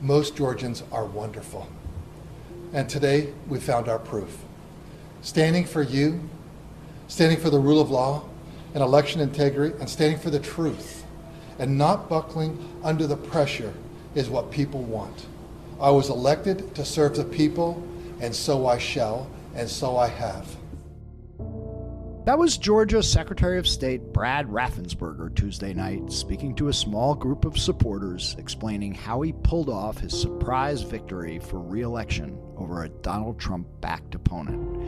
Most Georgians are wonderful. And today we found our proof. Standing for you, standing for the rule of law and election integrity, and standing for the truth, and not buckling under the pressure is what people want. I was elected to serve the people, and so I shall, and so I have. That was Georgia Secretary of State Brad Raffensperger Tuesday night, speaking to a small group of supporters, explaining how he pulled off his surprise victory for re election over a Donald Trump backed opponent.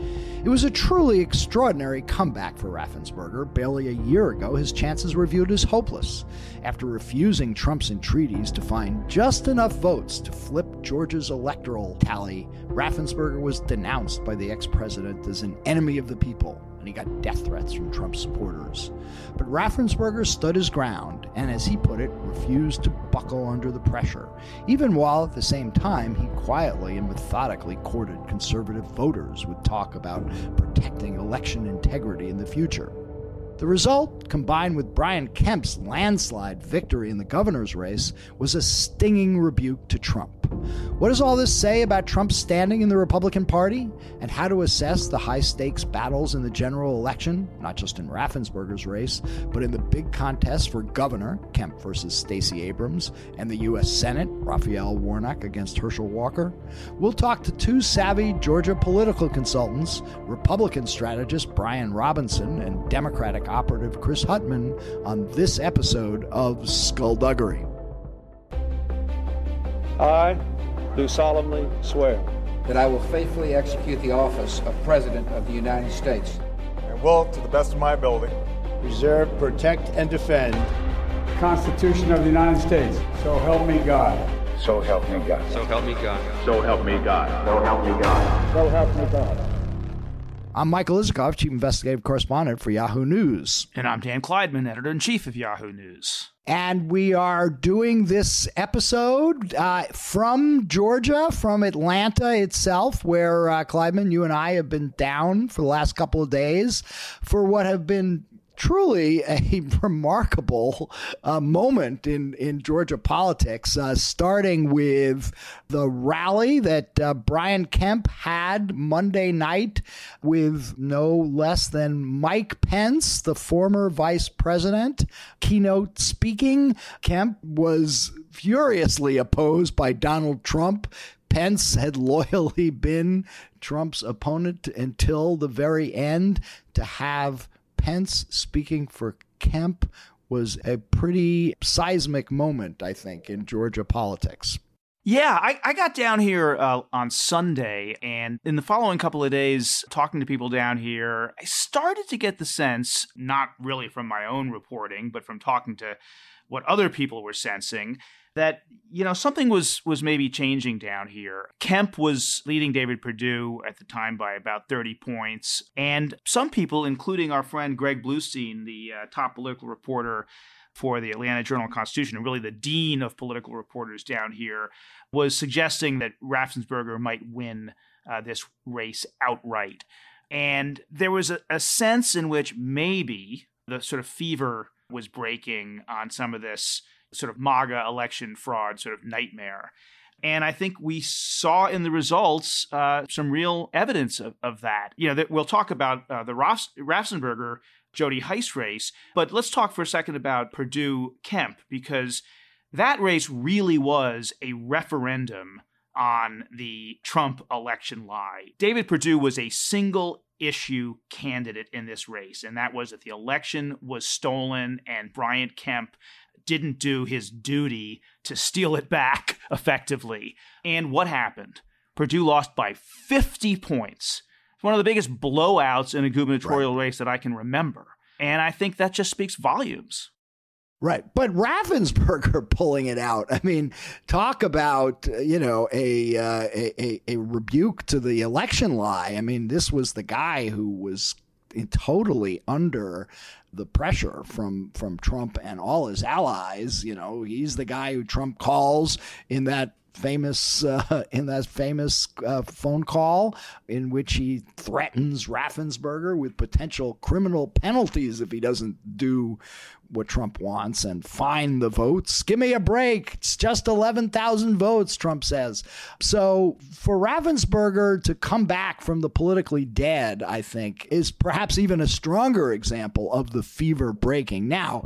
It was a truly extraordinary comeback for Raffensperger. Barely a year ago, his chances were viewed as hopeless. After refusing Trump's entreaties to find just enough votes to flip Georgia's electoral tally, Raffensperger was denounced by the ex president as an enemy of the people and he got death threats from Trump supporters. But Raffensperger stood his ground and, as he put it, refused to buckle under the pressure, even while at the same time he quietly and methodically courted conservative voters with talk about protecting election integrity in the future. The result, combined with Brian Kemp's landslide victory in the governor's race, was a stinging rebuke to Trump. What does all this say about Trump's standing in the Republican Party and how to assess the high stakes battles in the general election, not just in Raffensperger's race, but in the big contest for governor, Kemp versus Stacey Abrams, and the U.S. Senate, Raphael Warnock against Herschel Walker? We'll talk to two savvy Georgia political consultants, Republican strategist Brian Robinson and Democratic operative Chris Huttman, on this episode of Skullduggery. I do solemnly swear that I will faithfully execute the office of President of the United States and will, to the best of my ability, preserve, protect, and defend the Constitution of the United States. So help me God. So help me God. So help me God. So help me God. So help me God. So help me God. I'm Michael Isikoff, Chief Investigative Correspondent for Yahoo News. And I'm Dan Klaidman, Editor in Chief of Yahoo News. And we are doing this episode uh, from Georgia, from Atlanta itself, where uh, Klaidman, you and I have been down for the last couple of days for what have been truly a remarkable uh, moment in, in Georgia politics, uh, starting with the rally that uh, Brian Kemp had Monday night with no less than Mike Pence, the former vice president, keynote speaking. Kemp was furiously opposed by Donald Trump. Pence had loyally been Trump's opponent until the very end to have Pence speaking for Kemp was a pretty seismic moment, I think, in Georgia politics. Yeah, I, I got down here uh, on Sunday, and in the following couple of days, talking to people down here, I started to get the sense, not really from my own reporting, but from talking to what other people were sensing, that you know something was was maybe changing down here. Kemp was leading David Perdue at the time by about 30 points, and some people, including our friend Greg Bluestein, the uh, top political reporter for the Atlanta Journal Constitution, and really the dean of political reporters down here, was suggesting that Raffensperger might win uh, this race outright. And there was a, a sense in which maybe the sort of fever was breaking on some of this sort of MAGA election fraud sort of nightmare. And I think we saw in the results uh, some real evidence of, of that. You know, that we'll talk about uh, the Raff- Raffensperger Jody Hice race, but let's talk for a second about Perdue Kemp because that race really was a referendum on the Trump election lie. David Perdue was a single issue candidate in this race, and that was that the election was stolen and Brian Kemp didn't do his duty to steal it back effectively. And what happened? Perdue lost by 50 points. One of the biggest blowouts in a gubernatorial right. race that I can remember. And I think that just speaks volumes. Right. But Raffensperger pulling it out. I mean, talk about, you know, a, uh, a, a rebuke to the election lie. I mean, this was the guy who was totally under the pressure from from Trump and all his allies. You know, he's the guy who Trump calls in that famous uh, in that famous uh, phone call in which he threatens Raffensperger with potential criminal penalties if he doesn't do what Trump wants and find the votes. Give me a break. It's just 11,000 votes, Trump says. So for Raffensperger to come back from the politically dead, I think, is perhaps even a stronger example of the fever breaking. Now,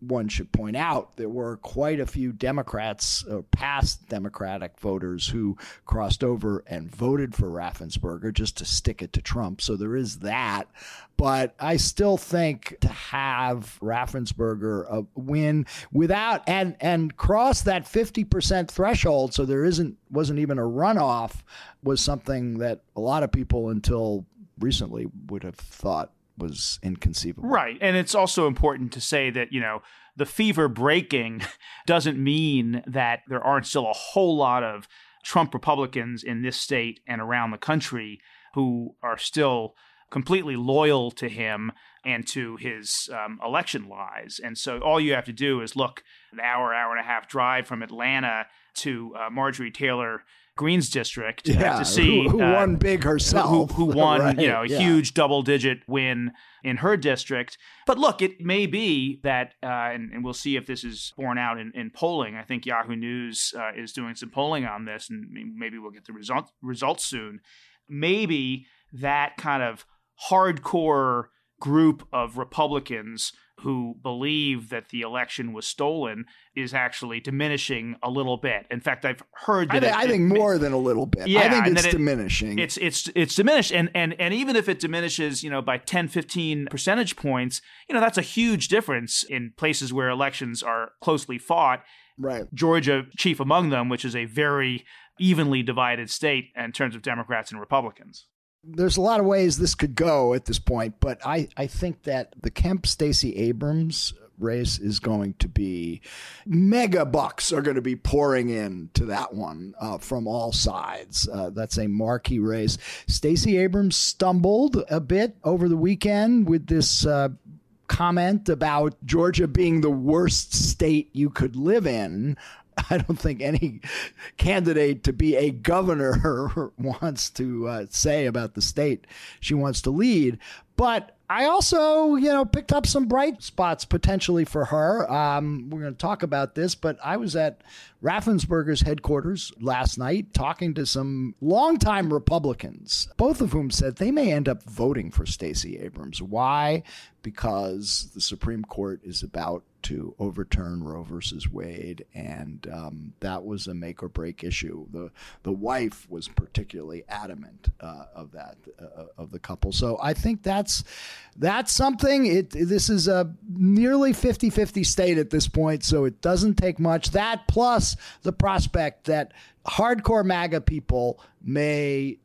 one should point out there were quite a few Democrats, or past Democratic voters, who crossed over and voted for Raffensperger just to stick it to Trump. So there is that. But I still think to have Raffensperger uh, win without and and cross that fifty percent threshold, so there isn't wasn't even a runoff, was something that a lot of people until recently would have thought was inconceivable. Right. And it's also important to say that, you know, the fever breaking doesn't mean that there aren't still a whole lot of Trump Republicans in this state and around the country who are still completely loyal to him and to his um, election lies. And so all you have to do is look an hour, hour and a half drive from Atlanta to uh, Marjorie Taylor Greene's district yeah, to see who, who uh, won big herself, who, who won right, you know a yeah. huge double digit win in her district. But look, it may be that, uh, and, and, we'll see if this is borne out in, in polling. I think Yahoo News uh, is doing some polling on this, and maybe we'll get the result, results soon. Maybe that kind of hardcore group of Republicans who believe that the election was stolen is actually diminishing a little bit. In fact, I've heard that I, think, it, I think it, more than a little bit. Yeah, I think it's it- diminishing. It's it's it's diminished and and and even if it diminishes, you know, by 10 15 percentage points, you know, that's a huge difference in places where elections are closely fought. right. Georgia chief among them, which is a very evenly divided state in terms of Democrats and Republicans. There's a lot of ways this could go at this point, but I, I think that the Kemp Stacey Abrams race is going to be mega bucks are going to be pouring in to that one uh, from all sides. Uh, that's a marquee race. Stacey Abrams stumbled a bit over the weekend with this. Uh, comment about Georgia being the worst state you could live in. I don't think any candidate to be a governor wants to uh, say about the state she wants to lead. But I also, you know, picked up some bright spots potentially for her. Um, we're going to talk about this, but I was at Raffensperger's headquarters last night talking to some longtime Republicans, both of whom said they may end up voting for Stacey Abrams. Why? Because the Supreme Court is about to overturn Roe versus Wade, and um, that was a make or break issue. the The wife was particularly adamant uh, of that uh, of the couple. So I think that's that's something. It this is a nearly 50-50 state at this point, so it doesn't take much. That plus the prospect that hardcore MAGA people may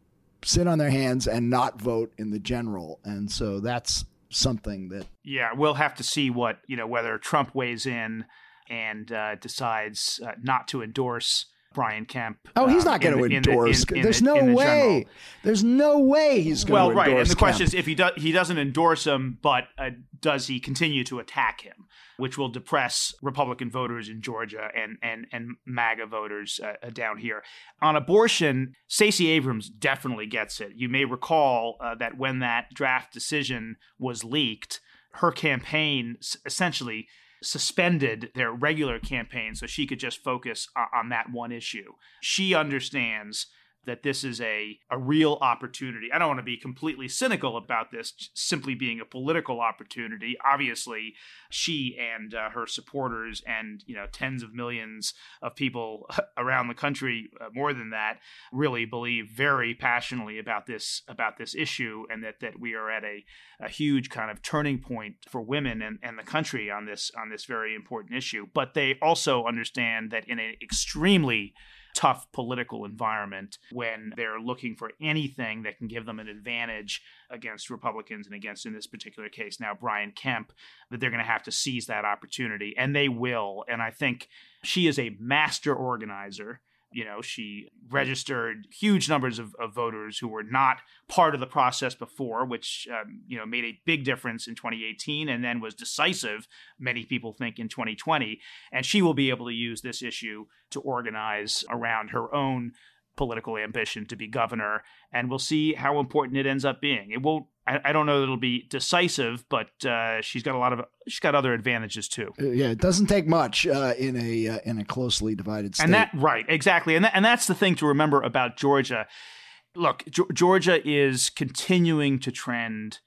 sit on their hands and not vote in the general, and so that's something that Yeah, we'll have to see what, you know, whether Trump weighs in and uh, decides uh, not to endorse Brian Kemp. Oh, he's um, not going to in the- endorse. in- in There's the- no the way. general. There's no way he's going to Well, to right, endorse. and the question is if he does, he doesn't endorse him, but uh, does he continue to attack him, which will depress Republican voters in Georgia and and and MAGA voters uh, uh, down here. On abortion, Stacey Abrams definitely gets it. You may recall uh, that when that draft decision was leaked, her campaign essentially suspended their regular campaign so she could just focus on that one issue. She understands that this is a, a real opportunity. I don't want to be completely cynical about this simply being a political opportunity. Obviously, she and uh, her supporters and you know tens of millions of people around the country, uh, more than that, really believe very passionately about this about this issue, and that that we are at a, a huge kind of turning point for women and, and the country on this on this very important issue. But they also understand that in an extremely tough political environment when they're looking for anything that can give them an advantage against Republicans and against, in this particular case, now Brian Kemp, that they're going to have to seize that opportunity. And they will. And I think she is a master organizer. You know, she registered huge numbers of, of voters who were not part of the process before, which, um, you know, made a big difference in 2018 and then was decisive, many people think, in 2020. And she will be able to use this issue to organize around her own political ambition to be governor, and we'll see how important it ends up being. It won't. I, I don't know that it'll be decisive, but uh, she's got a lot of. She's got other advantages too. Uh, yeah, it doesn't take much uh, in a uh, in a closely divided state. And that right, exactly, and that, and that's the thing to remember about Georgia. Look, G- Georgia is continuing to trend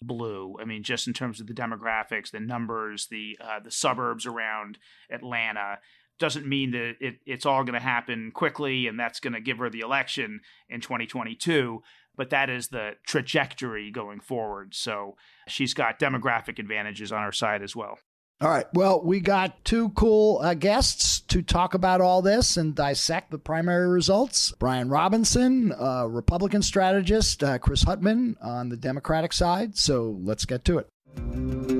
blue. I mean, just in terms of the demographics, the numbers, the uh, the suburbs around Atlanta doesn't mean that it, it's all going to happen quickly and that's going to give her the election in 2022 but that is the trajectory going forward. So she's got demographic advantages on her side as well. All right. Well we got two cool uh, guests to talk about all this and dissect the primary results. Brian robinson republican strategist uh, chris huttman on the democratic side. So let's get to it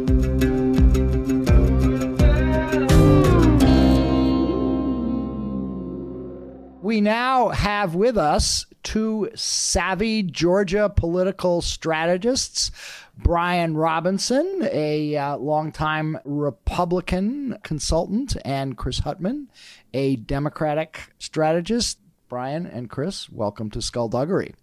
We now have with us two savvy Georgia political strategists. Brian Robinson, a uh, longtime Republican consultant, and Chris Huttman, a Democratic strategist. Brian and Chris, welcome to Skullduggery.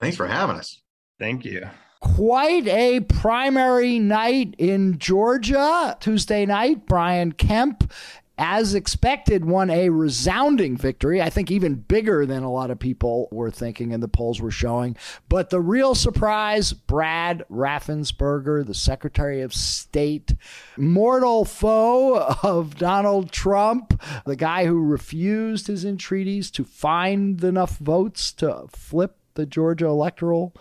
Thanks for having us. Thank you. Quite a primary night in Georgia. Tuesday night, Brian Kemp as expected, won a resounding victory. I think even bigger than a lot of people were thinking and the polls were showing. But the real surprise Brad Raffensperger, the Secretary of State, mortal foe of Donald Trump, the guy who refused his entreaties to find enough votes to flip the Georgia electoral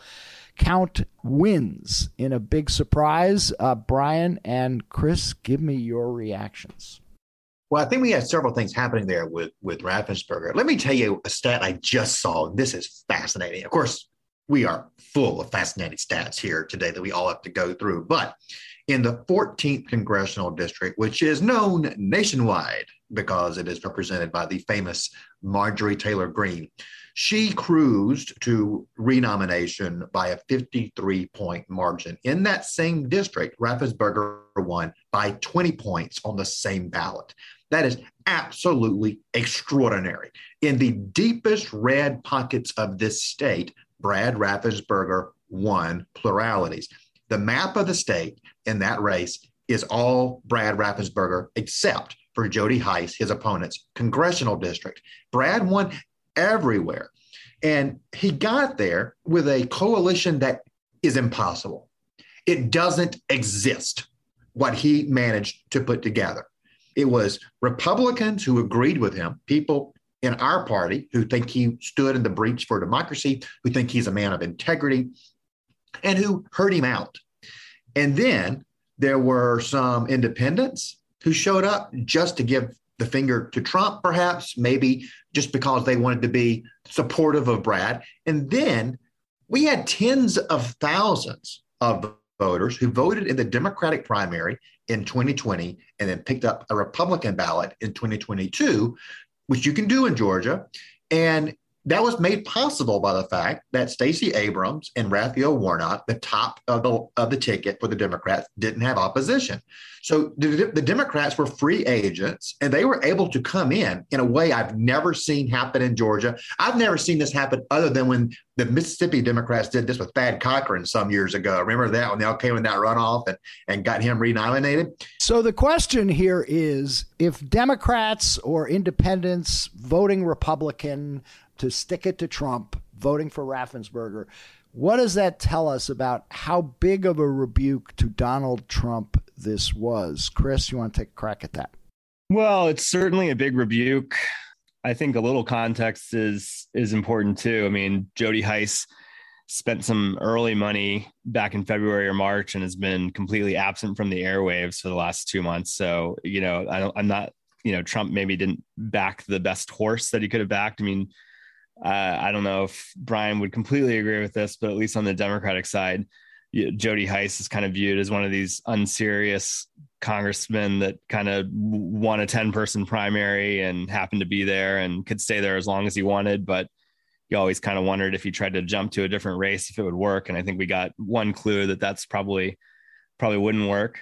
count wins in a big surprise. Uh, Brian and Chris, give me your reactions. Well, I think we had several things happening there with with Raffensperger. Let me tell you a stat I just saw. This is fascinating. Of course, we are full of fascinating stats here today that we all have to go through. But in the 14th congressional district, which is known nationwide because it is represented by the famous Marjorie Taylor Greene, she cruised to renomination by a 53 point margin. In that same district, Raffensperger won by 20 points on the same ballot. That is absolutely extraordinary. In the deepest red pockets of this state, Brad Raffensperger won pluralities. The map of the state in that race is all Brad Raffensperger except for Jody Hice, his opponent's congressional district. Brad won everywhere. And he got there with a coalition that is impossible. It doesn't exist, what he managed to put together. It was Republicans who agreed with him, people in our party who think he stood in the breach for democracy, who think he's a man of integrity, and who heard him out. And then there were some independents who showed up just to give the finger to Trump, perhaps, maybe just because they wanted to be supportive of Brad. And then we had tens of thousands of voters who voted in the Democratic primary in 2020 and then picked up a Republican ballot in 2022, which you can do in Georgia. And that was made possible by the fact that Stacey Abrams and Raphael Warnock, the top of the, of the ticket for the Democrats, didn't have opposition. So the, the Democrats were free agents and they were able to come in in a way I've never seen happen in Georgia. I've never seen this happen other than when the Mississippi Democrats did this with Thad Cochran some years ago. Remember that when they all came in that runoff and, and got him renominated? So the question here is if Democrats or independents voting Republican to stick it to Trump, voting for Raffensperger. What does that tell us about how big of a rebuke to Donald Trump this was? Chris, you want to take a crack at that? Well, it's certainly a big rebuke. I think a little context is is important too. I mean, Jody Hice spent some early money back in February or March and has been completely absent from the airwaves for the last two months. So, you know, I am not, you know, Trump maybe didn't back the best horse that he could have backed. I mean, uh, I don't know if Brian would completely agree with this, but at least on the Democratic side, Jody Hice is kind of viewed as one of these unserious congressmen that kind of won a 10 person primary and happened to be there and could stay there as long as he wanted. But you always kind of wondered if he tried to jump to a different race, if it would work. And I think we got one clue that that's probably, probably wouldn't work.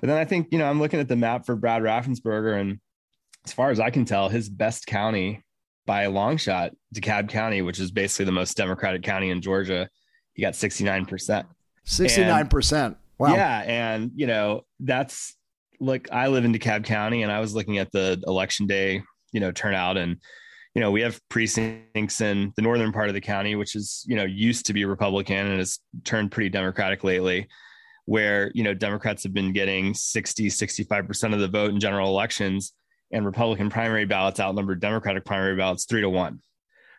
But then I think, you know, I'm looking at the map for Brad Raffensperger and as far as I can tell, his best county by a long shot, DeKalb County, which is basically the most Democratic county in Georgia, he got 69%. 69%. Wow. Yeah. And, you know, that's like I live in DeKalb County and I was looking at the election day, you know, turnout and, you know, we have precincts in the northern part of the county, which is, you know, used to be Republican and has turned pretty Democratic lately, where, you know, Democrats have been getting 60, 65% of the vote in general elections and Republican primary ballots outnumbered Democratic primary ballots three to one.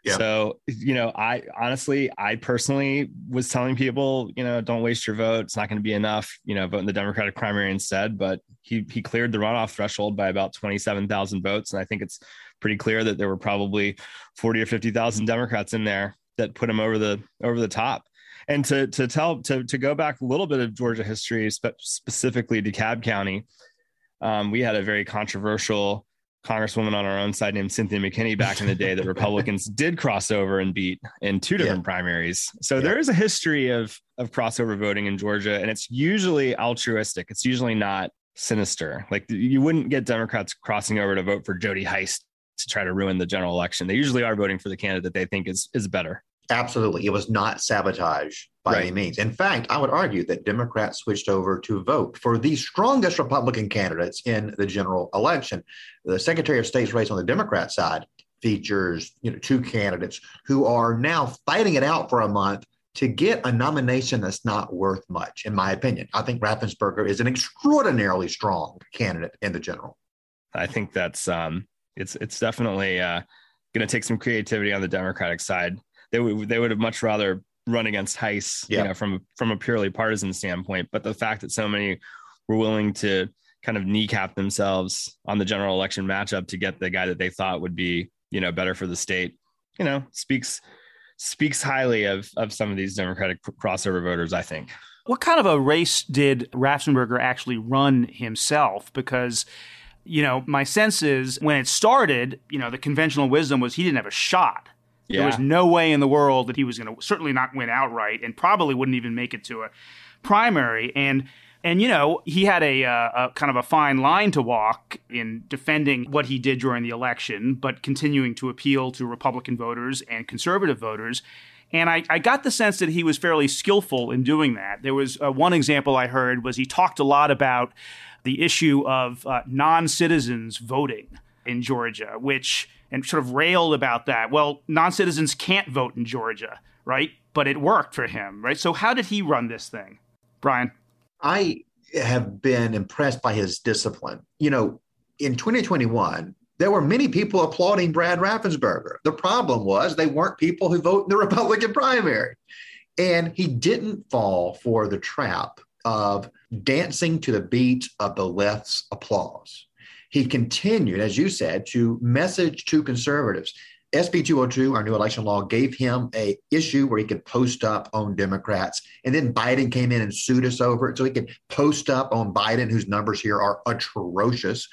Yeah. So, you know, I honestly, I personally was telling people, you know, don't waste your vote. It's not going to be enough, you know, vote in the Democratic primary instead. But he he cleared the runoff threshold by about 27,000 votes. And I think it's pretty clear that there were probably 40 or 50,000 Democrats in there that put him over the over the top. And to to tell to to go back a little bit of Georgia history, spe- specifically DeKalb County, um, we had a very controversial congresswoman on our own side named Cynthia McKinney back in the day that Republicans did cross over and beat in two different yeah. primaries. So yeah. there is a history of of crossover voting in Georgia, and it's usually altruistic. It's usually not sinister. Like you wouldn't get Democrats crossing over to vote for Jody Hice to try to ruin the general election. They usually are voting for the candidate they think is is better. Absolutely. It was not sabotage by right. any means. In fact, I would argue that Democrats switched over to vote for the strongest Republican candidates in the general election. The Secretary of State's race on the Democrat side features, you know, two candidates who are now fighting it out for a month to get a nomination that's not worth much, in my opinion. I think Raffensperger is an extraordinarily strong candidate in the general. I think that's um it's it's definitely uh going to take some creativity on the Democratic side they would they would have much rather run against Hice, yeah. you know, from from a purely partisan standpoint. But the fact that so many were willing to kind of kneecap themselves on the general election matchup to get the guy that they thought would be, you know, better for the state, you know, speaks speaks highly of of some of these Democratic crossover voters, I think. What kind of a race did Raffensperger actually run himself? Because you know, my sense is when it started, you know, the conventional wisdom was he didn't have a shot. Yeah. There was no way in the world that he was going to certainly not win outright, and probably wouldn't even make it to a primary. And and you know he had a, uh, a kind of a fine line to walk in defending what he did during the election, but continuing to appeal to Republican voters and conservative voters. And I, I, got the sense that he was fairly skillful in doing that. There was uh, one example I heard was he talked a lot about the issue of uh, non-citizens voting in Georgia, which and sort of railed about that. Well, non citizens can't vote in Georgia, right? But it worked for him, right? So, how did he run this thing, Brian? I have been impressed by his discipline. You know, in 2021, there were many people applauding Brad Raffensperger. The problem was they weren't people who vote in the Republican primary. And he didn't fall for the trap of dancing to the beat of the left's applause he continued, as you said, to message to conservatives. SB 202, our new election law, gave him a issue where he could post up on Democrats. And then Biden came in and sued us over it. So he could post up on Biden, whose numbers here are atrocious.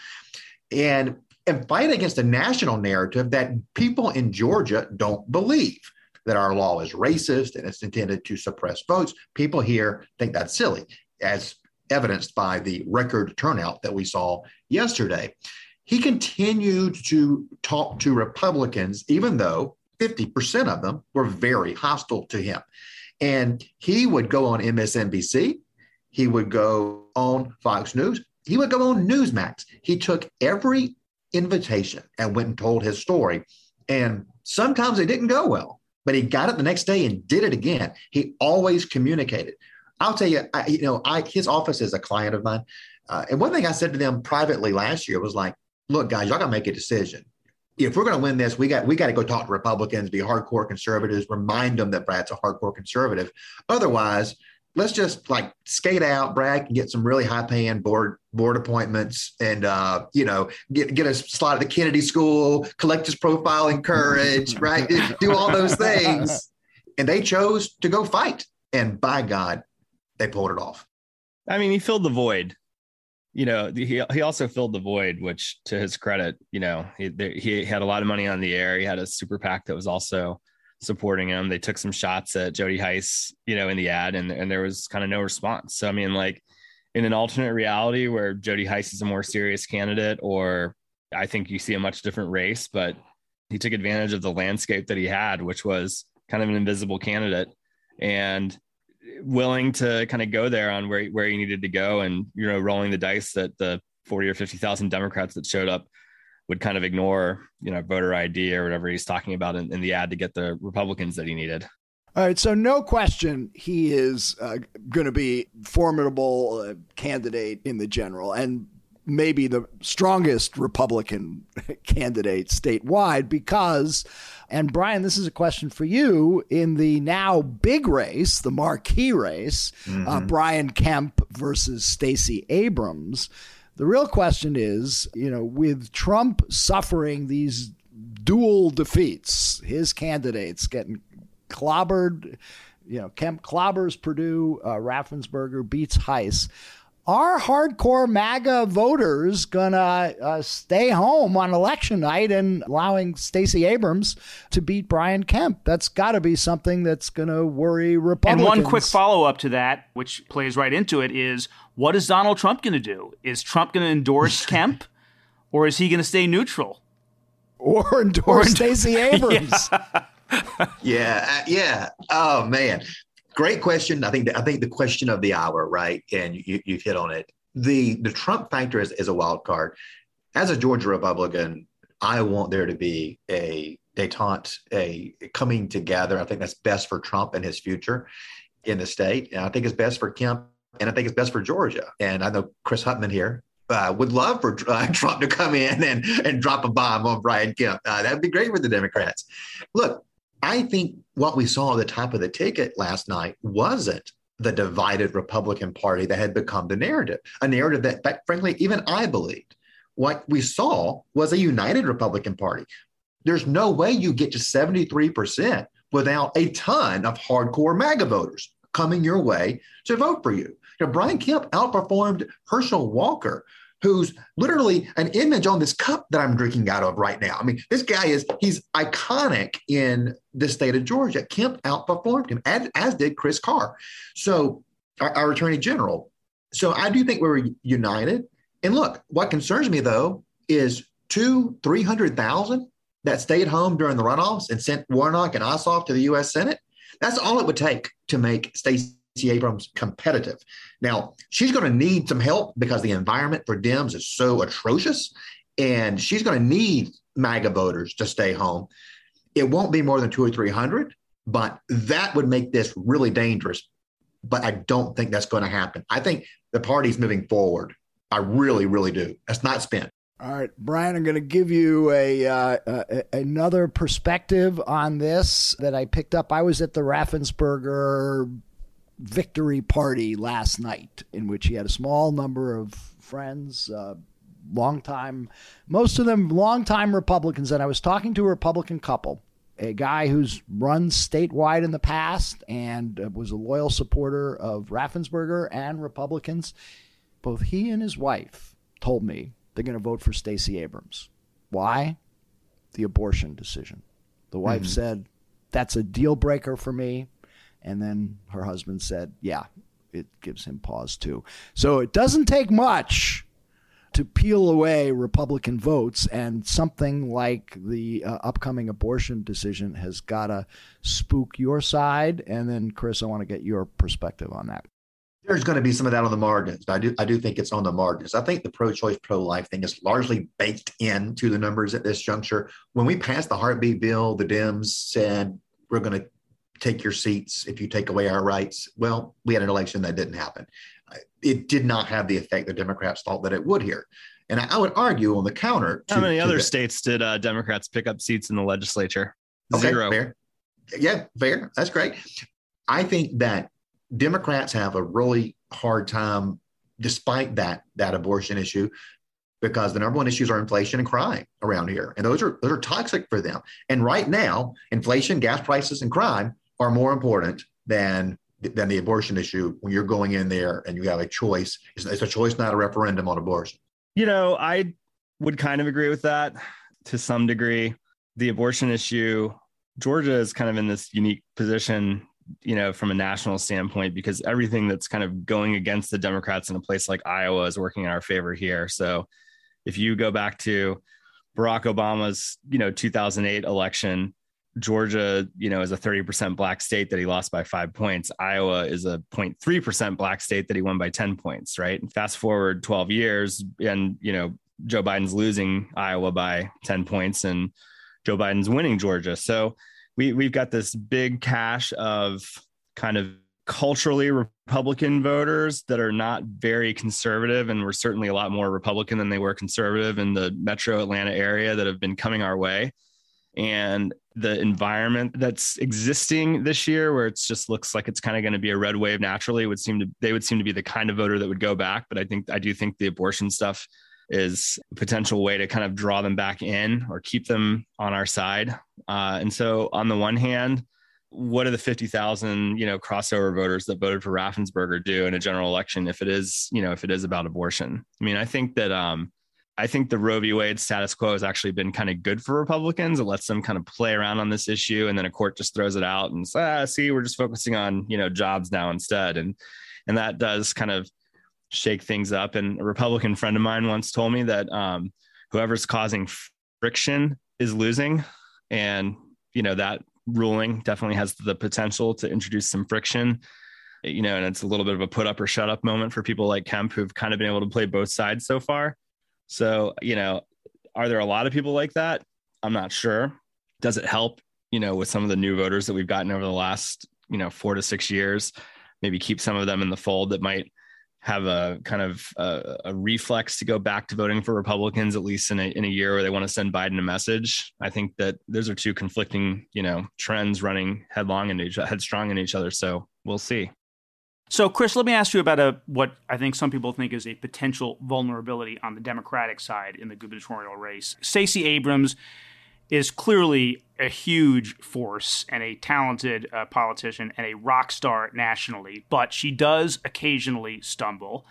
And, and fight against a national narrative that people in Georgia don't believe that our law is racist and it's intended to suppress votes. People here think that's silly, as evidenced by the record turnout that we saw yesterday. He continued to talk to Republicans, even though 50% of them were very hostile to him. And he would go on MSNBC, he would go on Fox News, he would go on Newsmax. He took every invitation and went and told his story. And sometimes it didn't go well, but he got it the next day and did it again. He always communicated. I'll tell you, I, you know, I, his office is a client of mine. Uh, and one thing I said to them privately last year was like, look, guys, y'all got to make a decision. If we're going to win this, we got we got to go talk to Republicans, be hardcore conservatives, remind them that Brad's a hardcore conservative. Otherwise, let's just like skate out. Brad can get some really high paying board board appointments, and uh, you know get get a slot at the Kennedy School, collect his profile in courage, right? Do all those things, and they chose to go fight. And by God, they pulled it off. I mean, he filled the void. You know, he he also filled the void, which to his credit, you know, he he had a lot of money on the air. He had a super PAC that was also supporting him. They took some shots at Jody Hice, you know, in the ad, and and there was kind of no response. So I mean, like in an alternate reality where Jody Hice is a more serious candidate, or I think you see a much different race, but he took advantage of the landscape that he had, which was kind of an invisible candidate and willing to kind of go there on where, where he needed to go and, you know, rolling the dice that the 40 or 50,000 Democrats that showed up would kind of ignore, you know, voter ID or whatever he's talking about in, in the ad to get the Republicans that he needed. All right, so no question he is uh, going to be formidable uh, candidate in the general and maybe the strongest Republican candidate statewide because and Brian, this is a question for you in the now big race, the marquee race, uh, mm-hmm. uh, Brian Kemp versus Stacey Abrams. The real question is, you know, with Trump suffering these dual defeats, his candidates getting clobbered. You know, Kemp clobbers Perdue, uh, Raffensperger beats Hice. Are hardcore MAGA voters gonna uh, stay home on election night and allowing Stacey Abrams to beat Brian Kemp? That's got to be something that's gonna worry Republicans. And one quick follow up to that, which plays right into it, is what is Donald Trump going to do? Is Trump going to endorse Kemp, or is he going to stay neutral? Or endorse Stacey Abrams? Yeah yeah, uh, yeah. Oh man, great question. I think the, I think the question of the hour, right? And you you hit on it. The the Trump factor is, is a wild card. As a Georgia Republican, I want there to be a detente, a coming together. I think that's best for Trump and his future in the state, and I think it's best for Kemp, and I think it's best for Georgia. And I know Chris Huttman here uh, would love for uh, Trump to come in and, and drop a bomb on Brian Kemp. Uh, that'd be great for the Democrats. Look, I think what we saw at the top of the ticket last night wasn't the divided Republican Party that had become the narrative, a narrative that, frankly, even I believed. What we saw was a united Republican Party. There's no way you get to 73% without a ton of hardcore MAGA voters coming your way to vote for you. Know, Brian Kemp outperformed Herschel Walker, who's literally an image on this cup that I'm drinking out of right now. I mean, this guy is, he's iconic in the state of Georgia. Kemp outperformed him, as, as did Chris Carr. So, our, our attorney general. So, I do think we're united. And look, what concerns me though is two, 300,000 that stayed home during the runoffs and sent Warnock and Ossoff to the U.S. Senate. That's all it would take to make Stacey Abrams competitive. Now, she's going to need some help because the environment for Dems is so atrocious, and she's going to need MAGA voters to stay home. It won't be more than two or 300, but that would make this really dangerous. But I don't think that's going to happen. I think the party's moving forward. I really, really do. That's not spent. All right, Brian, I'm going to give you a, uh, a, another perspective on this that I picked up. I was at the Raffensperger victory party last night in which he had a small number of friends, uh, longtime, most of them longtime Republicans. And I was talking to a Republican couple, a guy who's run statewide in the past and uh, was a loyal supporter of Raffensperger and Republicans. Both he and his wife told me they're going to vote for Stacey Abrams. Why? The abortion decision. The wife mm-hmm. said, That's a deal breaker for me. And then her husband said, Yeah, it gives him pause too. So it doesn't take much to peel away Republican votes, and something like the uh, upcoming abortion decision has got to spook your side. And then, Chris, I want to get your perspective on that. There's going to be some of that on the margins. I do, I do think it's on the margins. I think the pro-choice, pro-life thing is largely baked into the numbers at this juncture. When we passed the heartbeat bill, the Dems said we're going to take your seats if you take away our rights. Well, we had an election that didn't happen. It did not have the effect the Democrats thought that it would here. And I, would argue on the counter. To, How many other states did uh, Democrats pick up seats in the legislature? Okay, Zero. Fair. Yeah, fair. That's great. I think that Democrats have a really hard time, despite that that abortion issue, because the number one issues are inflation and crime around here, and those are those are toxic for them. And right now, inflation, gas prices, and crime are more important than than the abortion issue when you're going in there and you have a choice. It's, it's a choice, not a referendum on abortion. You know, I would kind of agree with that to some degree. The abortion issue, Georgia is kind of in this unique position, you know, from a national standpoint, because everything that's kind of going against the Democrats in a place like Iowa is working in our favor here. So if you go back to Barack Obama's, you know, 2008 election, Georgia, you know, is a 30% black state that he lost by five points. Iowa is a 0.3% black state that he won by 10 points, right? And fast forward 12 years and, you know, Joe Biden's losing Iowa by 10 points and Joe Biden's winning Georgia. So we, we've got this big cache of kind of culturally Republican voters that are not very conservative and we're certainly a lot more Republican than they were conservative in the metro Atlanta area that have been coming our way. And the environment that's existing this year, where it just looks like it's kind of going to be a red wave naturally, would seem to they would seem to be the kind of voter that would go back. But I think I do think the abortion stuff is a potential way to kind of draw them back in or keep them on our side. Uh, and so, on the one hand, what do the 50,000, you know, crossover voters that voted for Raffensperger do in a general election if it is, you know, if it is about abortion? I mean, I think that um, I think the Roe v. Wade status quo has actually been kind of good for Republicans. It lets them kind of play around on this issue, and then a court just throws it out and says, ah, "See, we're just focusing on you know jobs now instead," and and that does kind of shake things up. And a Republican friend of mine once told me that um, whoever's causing friction is losing, and you know that ruling definitely has the potential to introduce some friction. You know, and it's a little bit of a put up or shut up moment for people like Kemp who've kind of been able to play both sides so far. So, you know, are there a lot of people like that? I'm not sure. Does it help, you know, with some of the new voters that we've gotten over the last, you know, four to six years? Maybe keep some of them in the fold that might have a kind of a, a, reflex to go back to voting for Republicans, at least in a, in a year where they want to send Biden a message. I think that those are two conflicting, you know, trends running headlong in each headstrong in each other. So we'll see. So, Chris, let me ask you about a what I think some people think is a potential vulnerability on the Democratic side in the gubernatorial race. Stacey Abrams is clearly a huge force and a talented uh, politician and a rock star nationally, but she does occasionally stumble.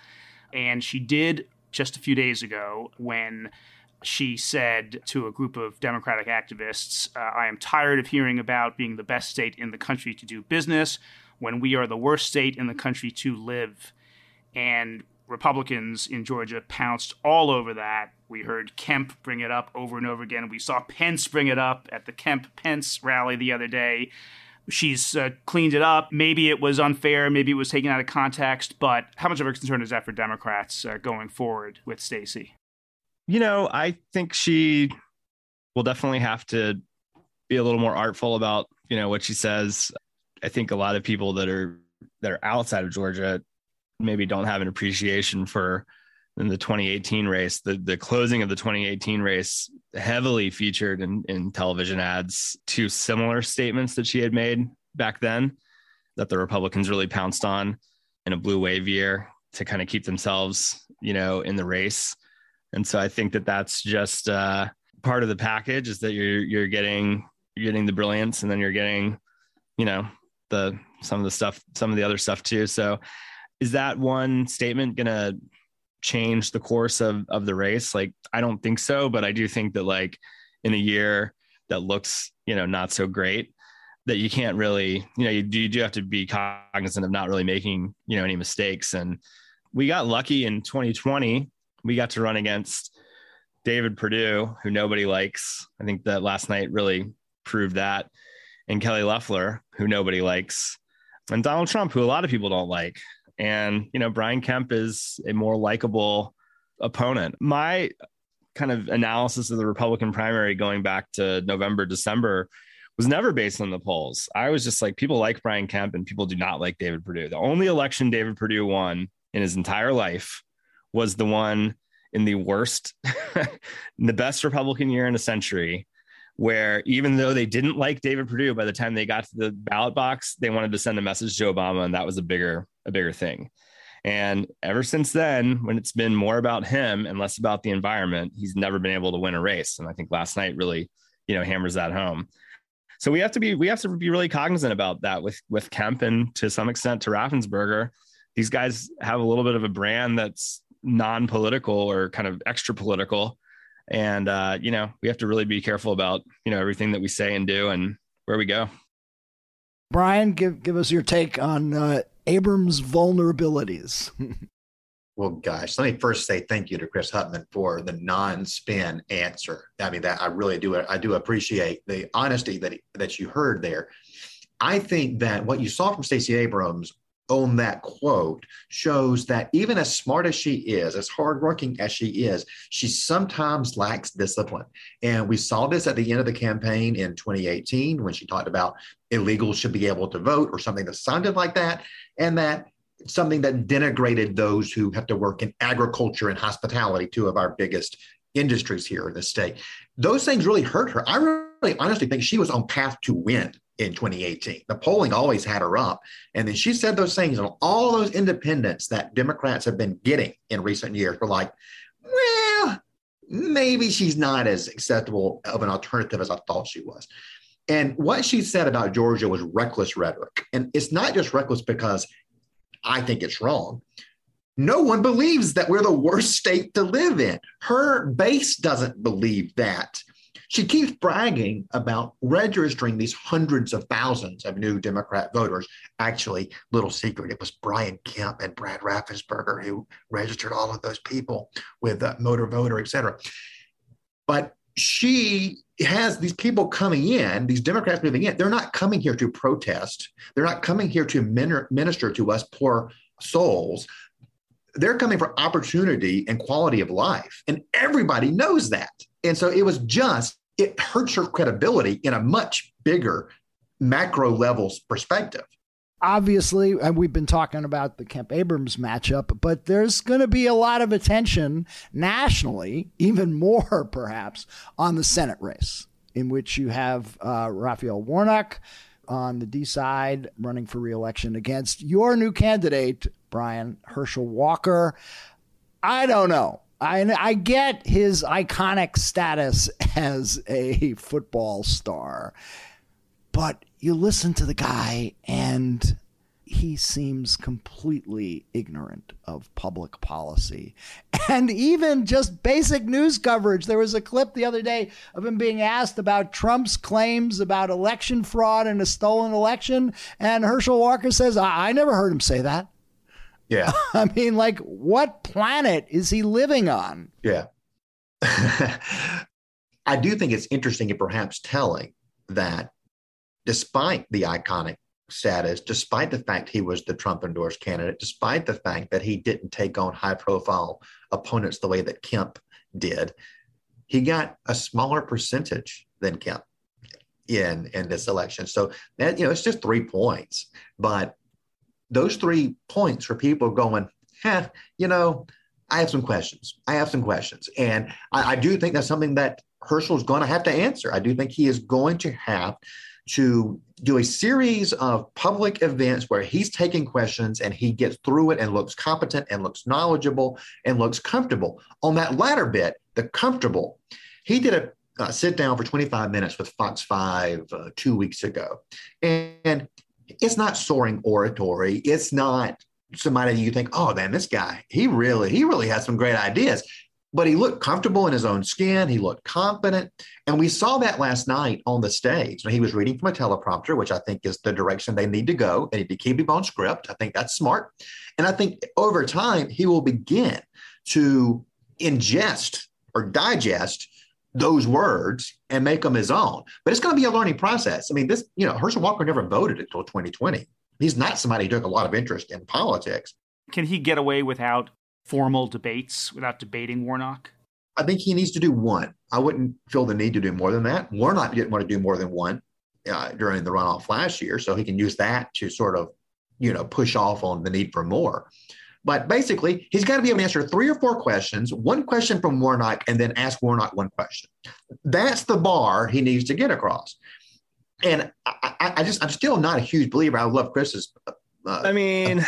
And she did just a few days ago when she said to a group of Democratic activists, uh, I am tired of hearing about being the best state in the country to do business when we are the worst state in the country to live. And Republicans in Georgia pounced all over that. We heard Kemp bring it up over and over again. We saw Pence bring it up at the Kemp Pence rally the other day. She's uh, cleaned it up. Maybe it was unfair. Maybe it was taken out of context. But how much of a concern is that for Democrats uh, going forward with Stacey? You know, I think she will definitely have to be a little more artful about you know what she says. I think a lot of people that are that are outside of Georgia maybe don't have an appreciation for in the 2018 race. The the closing of the 2018 race heavily featured in, in television ads two similar statements that she had made back then that the Republicans really pounced on in a blue wave year to kind of keep themselves, you know, in the race. And so I think that that's just uh, part of the package is that you're you're getting you're getting the brilliance and then you're getting, you know, the some of the stuff, some of the other stuff too. So is that one statement gonna change the course of of the race? Like I don't think so, but I do think that like in a year that looks, you know, not so great, that you can't really, you know, you do, you do have to be cognizant of not really making, you know, any mistakes. And we got lucky in 2020. We got to run against David Perdue, who nobody likes. I think that last night really proved that and Kelly Loeffler, who nobody likes, and Donald Trump, who a lot of people don't like. And, you know, Brian Kemp is a more likable opponent. My kind of analysis of the Republican primary going back to November, December was never based on the polls. I was just like, people like Brian Kemp and people do not like David Perdue. The only election David Perdue won in his entire life was the one in the worst, the best Republican year in a century where even though they didn't like David Perdue by the time they got to the ballot box, they wanted to send a message to Obama, and that was a bigger a bigger thing. And ever since then, when it's been more about him and less about the environment, he's never been able to win a race. And I think last night really, you know, hammers that home. so we have to be we have to be really cognizant about that with with Kemp and to some extent to Raffensperger. These guys have a little bit of a brand that's non-political or kind of extra political, and uh, you know we have to really be careful about you know everything that we say and do and where we go. Brian, give give us your take on uh, Abrams' vulnerabilities. Well, gosh, let me first say thank you to Chris Huttman for the non-spin answer. I mean, that I really do. I do appreciate the honesty that that you heard there. I think that what you saw from Stacey Abrams on that quote shows that even as smart as she is, as hardworking as she is, she sometimes lacks discipline. And we saw this at the end of the campaign in 2018 when she talked about illegals should be able to vote or something that sounded like that, and that something that denigrated those who have to work in agriculture and hospitality, two of our biggest industries here in the state. Those things really hurt her. I really honestly think she was on path to win in 2018. The polling always had her up. And then she said those things, and all those independents that Democrats have been getting in recent years were like, well, maybe she's not as acceptable of an alternative as I thought she was. And what she said about Georgia was reckless rhetoric. And it's not just reckless because I think it's wrong. No one believes that we're the worst state to live in. Her base doesn't believe that. She keeps bragging about registering these hundreds of thousands of new Democrat voters. Actually, little secret, it was Brian Kemp and Brad Raffensperger who registered all of those people with uh, motor voter, et cetera. But she has these people coming in, these Democrats moving in. They're not coming here to protest. They're not coming here to minister to us poor souls. They're coming for opportunity and quality of life. And everybody knows that. And so it was just, it hurts her credibility in a much bigger macro levels perspective obviously, and we've been talking about the Kemp Abrams matchup, but there's going to be a lot of attention nationally, even more perhaps, on the Senate race, in which you have uh, Raphael Warnock on the D side running for reelection against your new candidate, Brian Herschel Walker. I don't know. I, I get his iconic status as a football star, but you listen to the guy and he seems completely ignorant of public policy and even just basic news coverage. There was a clip the other day of him being asked about Trump's claims about election fraud and a stolen election. And Herschel Walker says, I, I never heard him say that. Yeah. I mean, like, what planet is he living on? Yeah. I do think it's interesting and perhaps telling that despite the iconic status, despite the fact he was the Trump endorsed candidate, despite the fact that he didn't take on high profile opponents the way that Kemp did, he got a smaller percentage than Kemp in in this election. So that you know it's just three points, but those three points for people going, eh, you know, I have some questions. I have some questions, and I, I do think that's something that Herschel is going to have to answer. I do think he is going to have to do a series of public events where he's taking questions and he gets through it and looks competent and looks knowledgeable and looks comfortable. On that latter bit, the comfortable, he did a uh, sit down for 25 minutes with Fox 5 uh, two weeks ago. And, and it's not soaring oratory. It's not somebody you think, oh man, this guy, he really, he really has some great ideas but he looked comfortable in his own skin. He looked confident. And we saw that last night on the stage. He was reading from a teleprompter, which I think is the direction they need to go. They need to keep him on script. I think that's smart. And I think over time, he will begin to ingest or digest those words and make them his own. But it's going to be a learning process. I mean, this, you know, Herschel Walker never voted until 2020. He's not somebody who took a lot of interest in politics. Can he get away without formal debates without debating Warnock? I think he needs to do one. I wouldn't feel the need to do more than that. Warnock didn't want to do more than one uh, during the runoff last year, so he can use that to sort of, you know, push off on the need for more. But basically, he's got to be able to answer three or four questions, one question from Warnock, and then ask Warnock one question. That's the bar he needs to get across. And I, I, I just, I'm still not a huge believer. I love Chris's. Uh, I mean,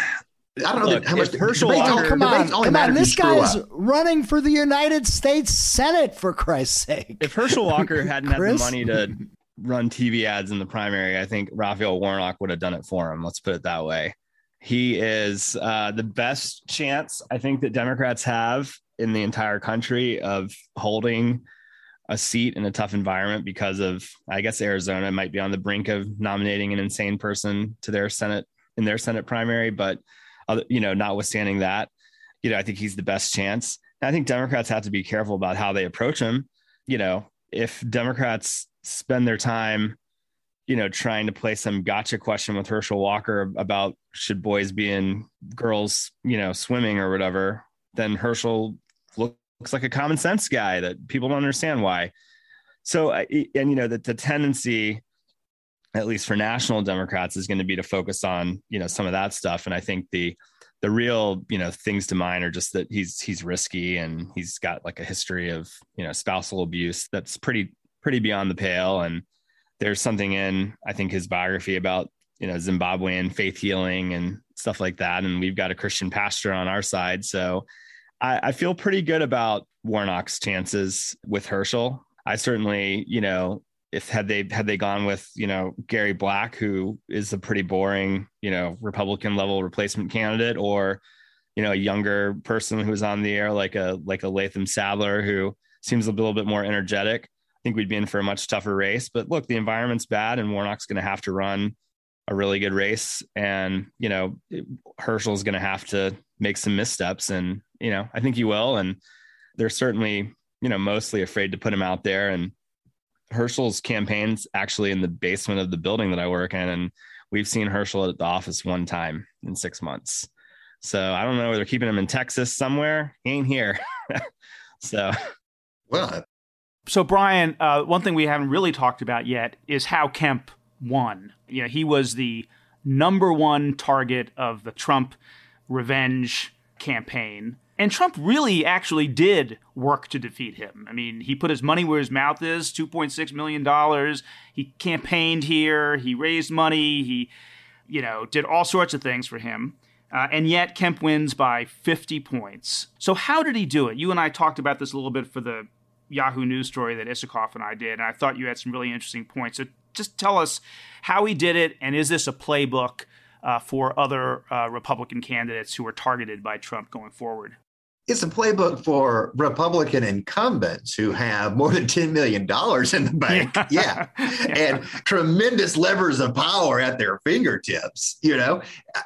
I don't know Look, how much Herschel debate, Walker, oh, come on, come on. This guy is up. running for the United States Senate, for Christ's sake. If Herschel Walker hadn't had the money to run TV ads in the primary, I think Raphael Warnock would have done it for him. Let's put it that way. He is uh, the best chance I think that Democrats have in the entire country of holding a seat in a tough environment because of, I guess, Arizona might be on the brink of nominating an insane person to their Senate in their Senate primary. But, you know, notwithstanding that, you know, I think he's the best chance. And I think Democrats have to be careful about how they approach him. You know, if Democrats spend their time, you know, trying to play some gotcha question with Herschel Walker about should boys be in girls, you know, swimming or whatever, then Herschel looks like a common sense guy that people don't understand why. So, and you know, the tendency, at least for national Democrats, is going to be to focus on, you know, some of that stuff. And I think the, the real you know things to mind are just that he's he's risky and he's got like a history of you know spousal abuse that's pretty pretty beyond the pale and there's something in i think his biography about you know zimbabwean faith healing and stuff like that. And we've got a christian pastor on our side. So i, I feel pretty good about warnock's chances with herschel. I certainly you know if had they had they gone with you know Gary Black, who is a pretty boring you know Republican level replacement candidate, or you know a younger person who's on the air like a like a Latham Saddler who seems a little bit more energetic, I think we'd be in for a much tougher race. But look, the environment's bad, and Warnock's going to have to run a really good race, and you know Herschel's going to have to make some missteps, and you know I think he will, and they're certainly you know mostly afraid to put him out there and Herschel's campaign's actually in the basement of the building that I work in, and we've seen Herschel at the office one time in six months. So I don't know. They're keeping him in Texas somewhere. He ain't here. so, well, so Brian, uh, one thing we haven't really talked about yet is how Kemp won. You know, he was the number one target of the Trump revenge campaign. And Trump really actually did work to defeat him. I mean, he put his money where his mouth is $2.6 million. He campaigned here, he raised money, he, you know, did all sorts of things for him. Uh, and yet Kemp wins by 50 points. So, how did he do it? You and I talked about this a little bit for the Yahoo News story that Isikoff and I did, and I thought you had some really interesting points. So, just tell us how he did it, and is this a playbook uh, for other uh, Republican candidates who are targeted by Trump going forward? it's a playbook for Republican incumbents who have more than $10 million in the bank. Yeah. yeah. And tremendous levers of power at their fingertips. You know,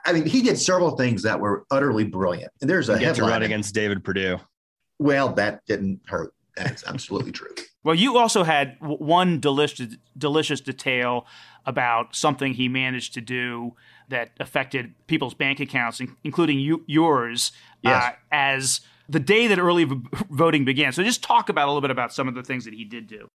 I mean, he did several things that were utterly brilliant. And there's a headline. to run against David Perdue. Well, that didn't hurt. That's absolutely true. Well, you also had one delicious, delicious detail about something he managed to do that affected people's bank accounts, including you, yours, yes. uh, as the day that early voting began. So just talk about a little bit about some of the things that he did do.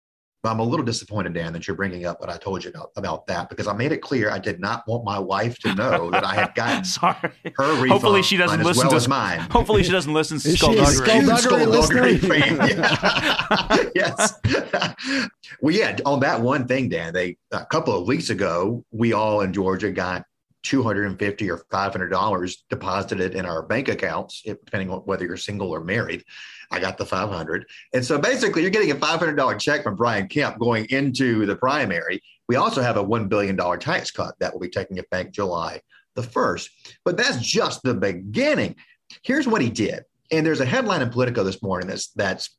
I'm a little disappointed, Dan, that you're bringing up what I told you about, about that because I made it clear I did not want my wife to know that I had gotten Sorry. her refund. Hopefully she doesn't listen well to as mine. Hopefully she doesn't listen to Is Skullduggery. Skullduggery fan. yes. well, yeah. On that one thing, Dan, they a couple of weeks ago, we all in Georgia got 250 or 500 dollars deposited in our bank accounts depending on whether you're single or married i got the 500 and so basically you're getting a $500 check from brian kemp going into the primary. We also have a $1 billion tax cut that will be taking effect july the 1st but that's just the beginning. Here's what he did. And there's a headline in politico this morning that's that's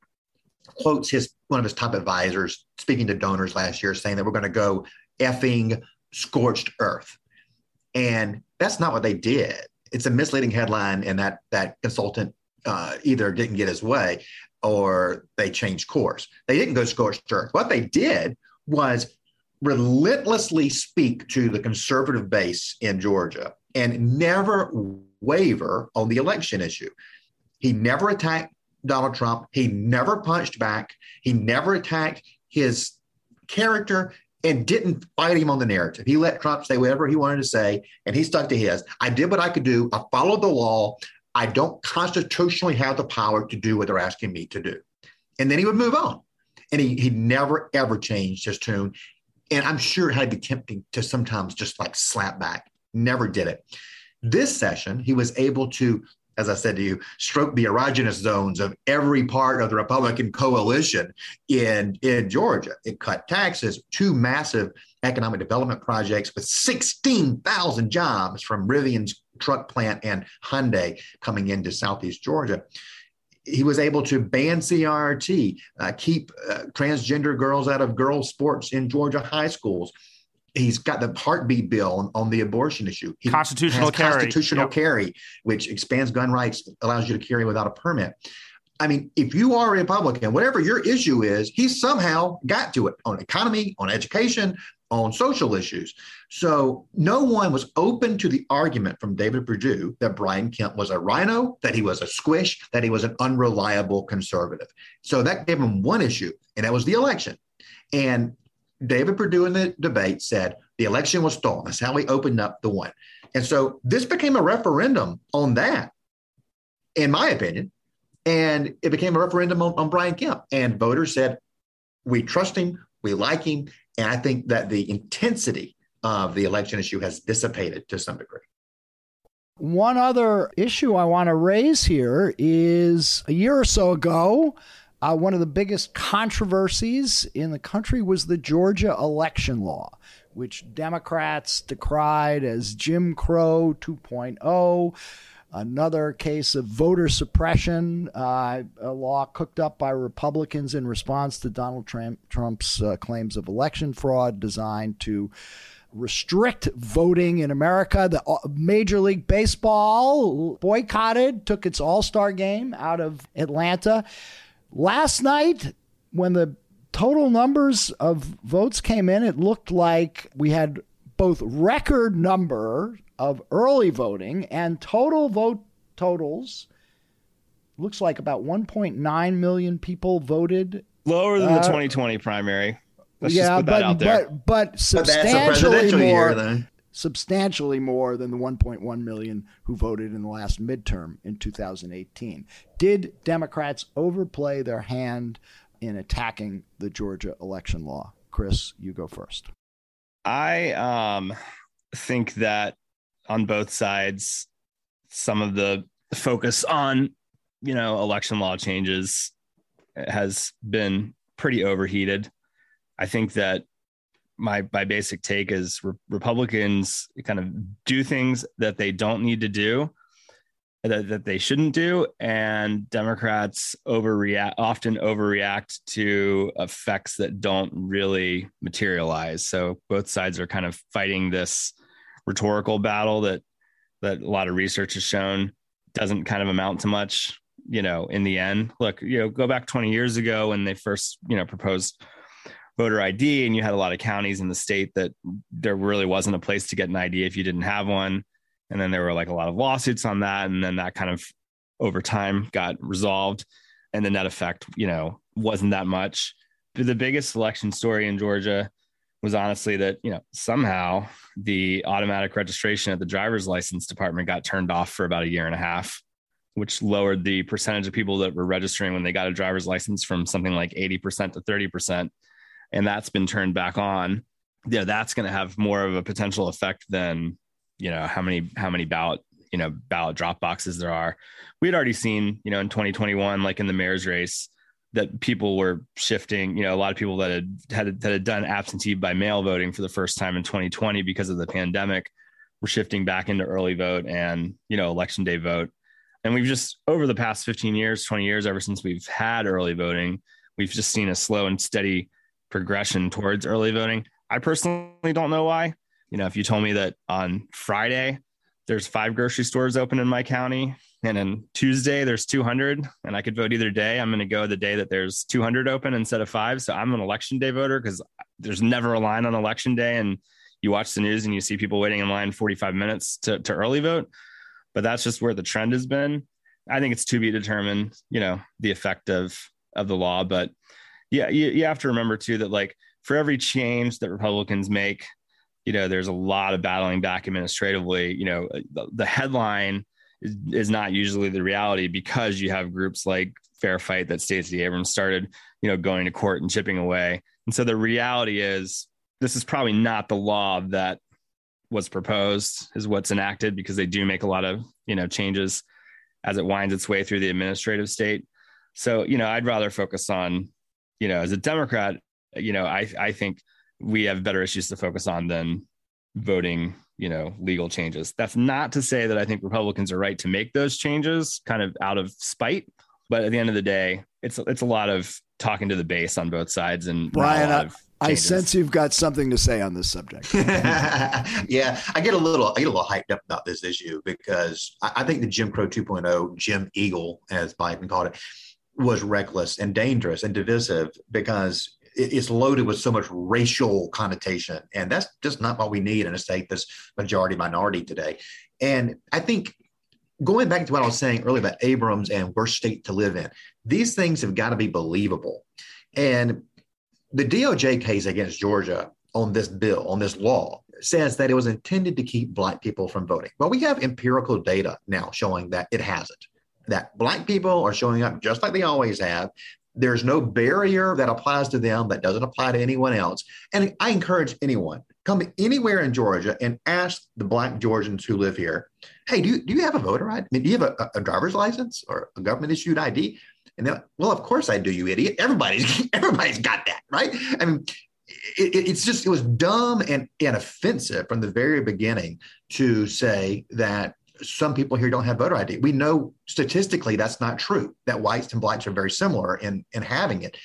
quotes his one of his top advisors speaking to donors last year saying that we're going to go effing scorched earth. And that's not what they did. It's a misleading headline, and that that consultant uh, either didn't get his way or they changed course. They didn't go scorched earth. What they did was relentlessly speak to the conservative base in Georgia and never waver on the election issue. He never attacked Donald Trump. He never punched back. He never attacked his character and didn't fight him on the narrative. He let Trump say whatever he wanted to say, and he stuck to his. I did what I could do. I followed the law. I don't constitutionally have the power to do what they're asking me to do. And then he would move on. And he, he never, ever changed his tune. And I'm sure it had to be tempting to sometimes just like slap back. Never did it. This session, he was able to as I said to you, stroke the erogenous zones of every part of the Republican coalition in, in Georgia. It cut taxes, two massive economic development projects with 16,000 jobs from Rivian's truck plant and Hyundai coming into Southeast Georgia. He was able to ban CRT, uh, keep uh, transgender girls out of girls' sports in Georgia high schools, he's got the heartbeat bill on, on the abortion issue. He constitutional carry. Constitutional yep. carry, which expands gun rights, allows you to carry without a permit. I mean, if you are a Republican, whatever your issue is, he somehow got to it on economy, on education, on social issues. So no one was open to the argument from David Perdue that Brian Kemp was a rhino, that he was a squish, that he was an unreliable conservative. So that gave him one issue, and that was the election. And David Perdue in the debate said the election was stolen. That's how he opened up the one. And so this became a referendum on that, in my opinion. And it became a referendum on, on Brian Kemp. And voters said, we trust him, we like him. And I think that the intensity of the election issue has dissipated to some degree. One other issue I want to raise here is a year or so ago, uh, one of the biggest controversies in the country was the Georgia election law, which Democrats decried as Jim Crow 2.0. Another case of voter suppression, uh, a law cooked up by Republicans in response to Donald Trump, Trump's uh, claims of election fraud, designed to restrict voting in America. The uh, Major League Baseball boycotted, took its All Star game out of Atlanta. Last night, when the total numbers of votes came in, it looked like we had both record number of early voting and total vote totals. Looks like about 1.9 million people voted. Lower than uh, the 2020 primary. Let's yeah, but, but but substantially but more. Year, substantially more than the 1.1 million who voted in the last midterm in 2018. Did Democrats overplay their hand in attacking the Georgia election law? Chris, you go first. I um, think that on both sides, some of the focus on you know election law changes has been pretty overheated. I think that my my basic take is re- Republicans kind of do things that they don't need to do, that, that they shouldn't do, and Democrats overreact often overreact to effects that don't really materialize. So both sides are kind of fighting this rhetorical battle that that a lot of research has shown doesn't kind of amount to much you know in the end look you know go back 20 years ago when they first you know proposed voter ID, and you had a lot of counties in the state that there really wasn't a place to get an ID if you didn't have one. And then there were like a lot of lawsuits on that, and then that kind of over time got resolved, and the net effect, you know, wasn't that much. The biggest election story in Georgia was honestly that you know somehow the automatic registration at the driver's license department got turned off for about a year and a half which lowered the percentage of people that were registering when they got a driver's license from something like 80% to 30% and that's been turned back on, yeah, that's going to have more of a potential effect than you know how many how many ballot you know ballot drop boxes there are. We had already seen you know in 2021, like in the mayor's race, that people were shifting. You know, a lot of people that had had that had done absentee by mail voting for the first time in 2020 because of the pandemic were shifting back into early vote and you know election day vote. And we've just over the past 15 years, 20 years, ever since we've had early voting, we've just seen a slow and steady progression towards early voting. I personally don't know why. You know, if you told me that on Friday there's five grocery stores open in my county and then Tuesday there's 200 and I could vote either day, I'm going to go the day that there's 200 open instead of five. So I'm an election day voter because there's never a line on election day. And you watch the news and you see people waiting in line 45 minutes to, to early vote. But that's just where the trend has been. I think it's to be determined, you know, the effect of of the law. But yeah, you, you have to remember too that like for every change that Republicans make, you know, there's a lot of battling back administratively. You know, the, the headline is, not usually the reality because you have groups like Fair Fight that Stacey Abrams started, you know, going to court and chipping away. And so the reality is this is probably not the law that was proposed is what's enacted because they do make a lot of, you know, changes as it winds its way through the administrative state. So, you know, I'd rather focus on, you know, as a Democrat, you know, I I think we have better issues to focus on than voting, you know, legal changes. That's not to say that I think Republicans are right to make those changes kind of out of spite, but at the end of the day, it's it's a lot of talking to the base on both sides and Brian, I, I sense you've got something to say on this subject. yeah, I get a little I get a little hyped up about this issue because I, I think the Jim Crow 2.0, Jim Eagle, as Biden called it, was reckless and dangerous and divisive because it's loaded with so much racial connotation. And that's just not what we need in a state that's majority minority today. And I think going back to what I was saying earlier about Abrams and worst state to live in, these things have got to be believable. And the DOJ case against Georgia on this bill, on this law, says that it was intended to keep Black people from voting. Well, we have empirical data now showing that it hasn't, that Black people are showing up just like they always have. There's no barrier that applies to them that doesn't apply to anyone else. And I encourage anyone, come anywhere in Georgia and ask the Black Georgians who live here, hey, do you, do you have a voter ID? I mean, do you have a, a driver's license or a government issued ID? And they're like, well, of course I do, you idiot. Everybody's everybody's got that, right? I mean, it, it's just it was dumb and, and offensive from the very beginning to say that some people here don't have voter ID. We know statistically that's not true, that whites and blacks are very similar in, in having it.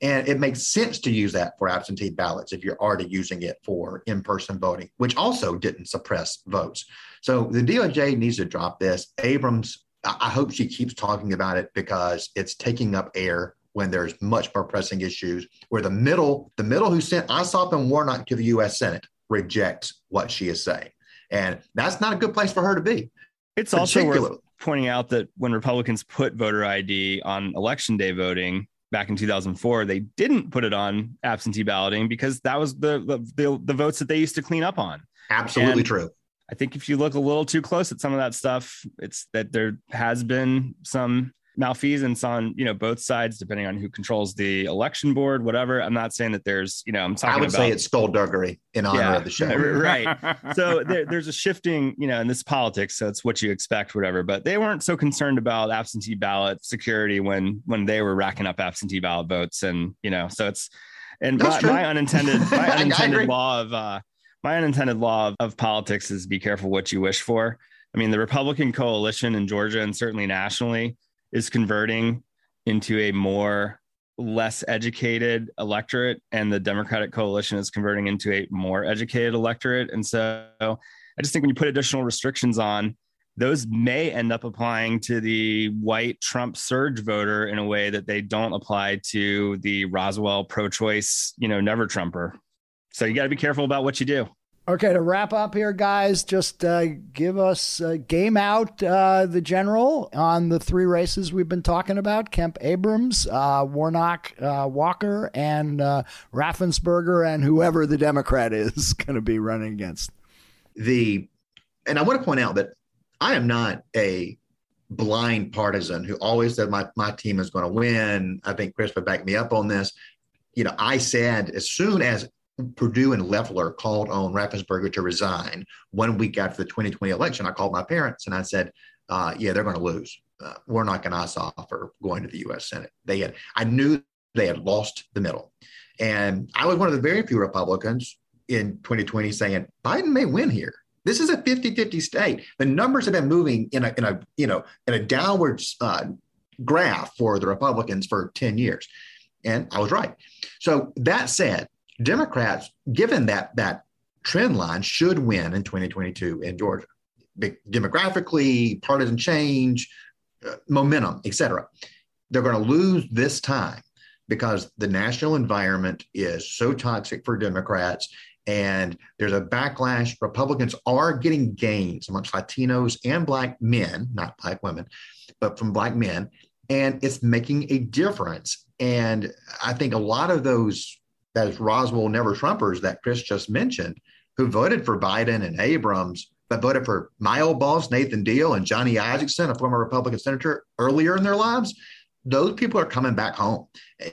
And it makes sense to use that for absentee ballots if you're already using it for in person voting, which also didn't suppress votes. So the DOJ needs to drop this. Abrams, I hope she keeps talking about it because it's taking up air when there's much more pressing issues where the middle, the middle who sent Ossoff and Warnock to the U.S. Senate rejects what she is saying. And that's not a good place for her to be. It's also worth pointing out that when Republicans put voter ID on election day voting back in 2004, they didn't put it on absentee balloting because that was the the, the, the votes that they used to clean up on. Absolutely and true. I think if you look a little too close at some of that stuff, it's that there has been some malfeasance on you know both sides depending on who controls the election board whatever. I'm not saying that there's you know i'm talking i would about, say it's skullduggery in honor yeah, of the show. right. So there, there's a shifting you know in this politics so it's what you expect whatever but they weren't so concerned about absentee ballot security when when they were racking up absentee ballot votes and you know so it's and my, my, unintended my unintended law of uh my unintended law of, of politics is be careful what you wish for. I mean the republican coalition in georgia and certainly nationally is converting into a more less educated electorate and the democratic coalition is converting into a more educated electorate. And so i just think when you put additional restrictions on those may end up applying to the white trump surge voter in a way that they don't apply to the roswell pro-choice you know never trumper. So you got to be careful about what you do Okay, to wrap up here, guys, just uh, give us uh, game out uh, the general on the three races we've been talking about Kemp Abrams, uh, Warnock uh, Walker, and uh, Raffensperger, and whoever the Democrat is going to be running against. The And I want to point out that I am not a blind partisan who always said my, my team is going to win. I think Chris would back me up on this. You know, I said as soon as Perdue and Loeffler called on Raffensperger to resign one week after the 2020 election. I called my parents and I said, uh, "Yeah, they're going to lose. Uh, we're not going to for going to the U.S. Senate." They had. I knew they had lost the middle, and I was one of the very few Republicans in 2020 saying Biden may win here. This is a 50-50 state. The numbers have been moving in a in a you know in a downward uh, graph for the Republicans for 10 years. And I was right. So that said, Democrats, given that that trend line, should win in 2022 in Georgia. Demographically, partisan change, uh, momentum, etc. They're going to lose this time because the national environment is so toxic for Democrats and there's a backlash. Republicans are getting gains amongst Latinos and Black men, not Black women, but from Black men. And it's making a difference. And I think a lot of those those Roswell Never Trumpers that Chris just mentioned, who voted for Biden and Abrams, but voted for my old boss, Nathan Deal, and Johnny Isakson, a former Republican senator, earlier in their lives, those people are coming back home eh,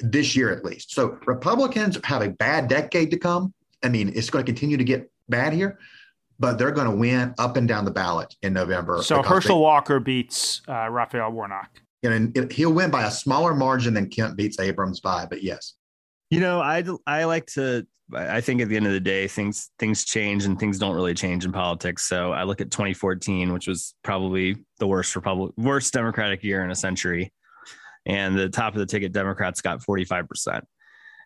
this year at least. So Republicans have a bad decade to come. I mean, it's going to continue to get bad here. but they're going to win up and down the ballot in November. So Herschel they, Walker beats uh, Raphael Warnock. And he'll win by a smaller margin than Kemp beats Abrams by, but yes. You know, I I like to. I think at the end of the day, things things change and things don't really change in politics. So I look at 2014, which was probably the worst Republic, worst Democratic year in a century, and the top of the ticket Democrats got 45 percent.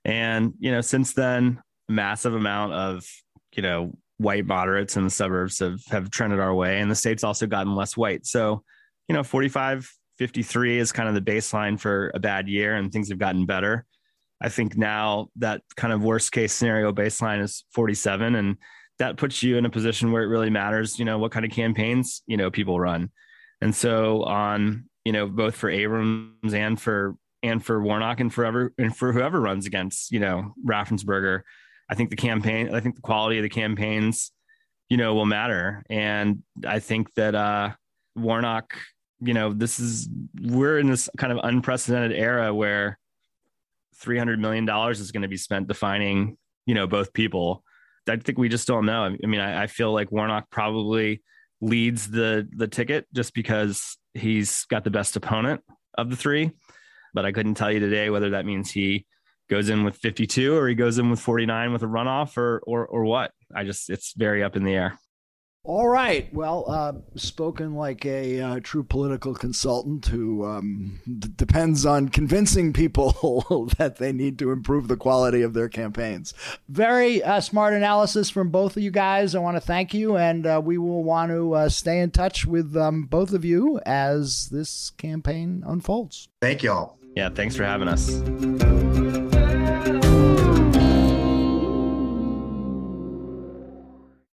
And you know, since then, a massive amount of you know white moderates in the suburbs have have trended our way, and the state's also gotten less white. So you know, 45 53 is kind of the baseline for a bad year, and things have gotten better. I think now that kind of worst case scenario baseline is 47, and that puts you in a position where it really matters, you know, what kind of campaigns, you know, people run. And so on, you know, both for Abrams and for and for Warnock and forever and for whoever runs against, you know, Raffensperger, I think the campaign, I think the quality of the campaigns, you know, will matter. And I think that uh Warnock you know, this is we're in this kind of unprecedented era where three hundred million dollars is going to be spent defining, you know, both people. I think we just don't know. I mean, I, I feel like Warnock probably leads the the ticket just because he's got the best opponent of the three. But I couldn't tell you today whether that means he goes in with 52 or he goes in with 49 with a runoff or or or what. I just it's very up in the air. All right. Well, uh, spoken like a uh, true political consultant who um, d- depends on convincing people that they need to improve the quality of their campaigns. Very uh, smart analysis from both of you guys. I want to thank you, and uh, we will want to uh, stay in touch with um, both of you as this campaign unfolds. Thank y'all. Yeah, thanks for having us.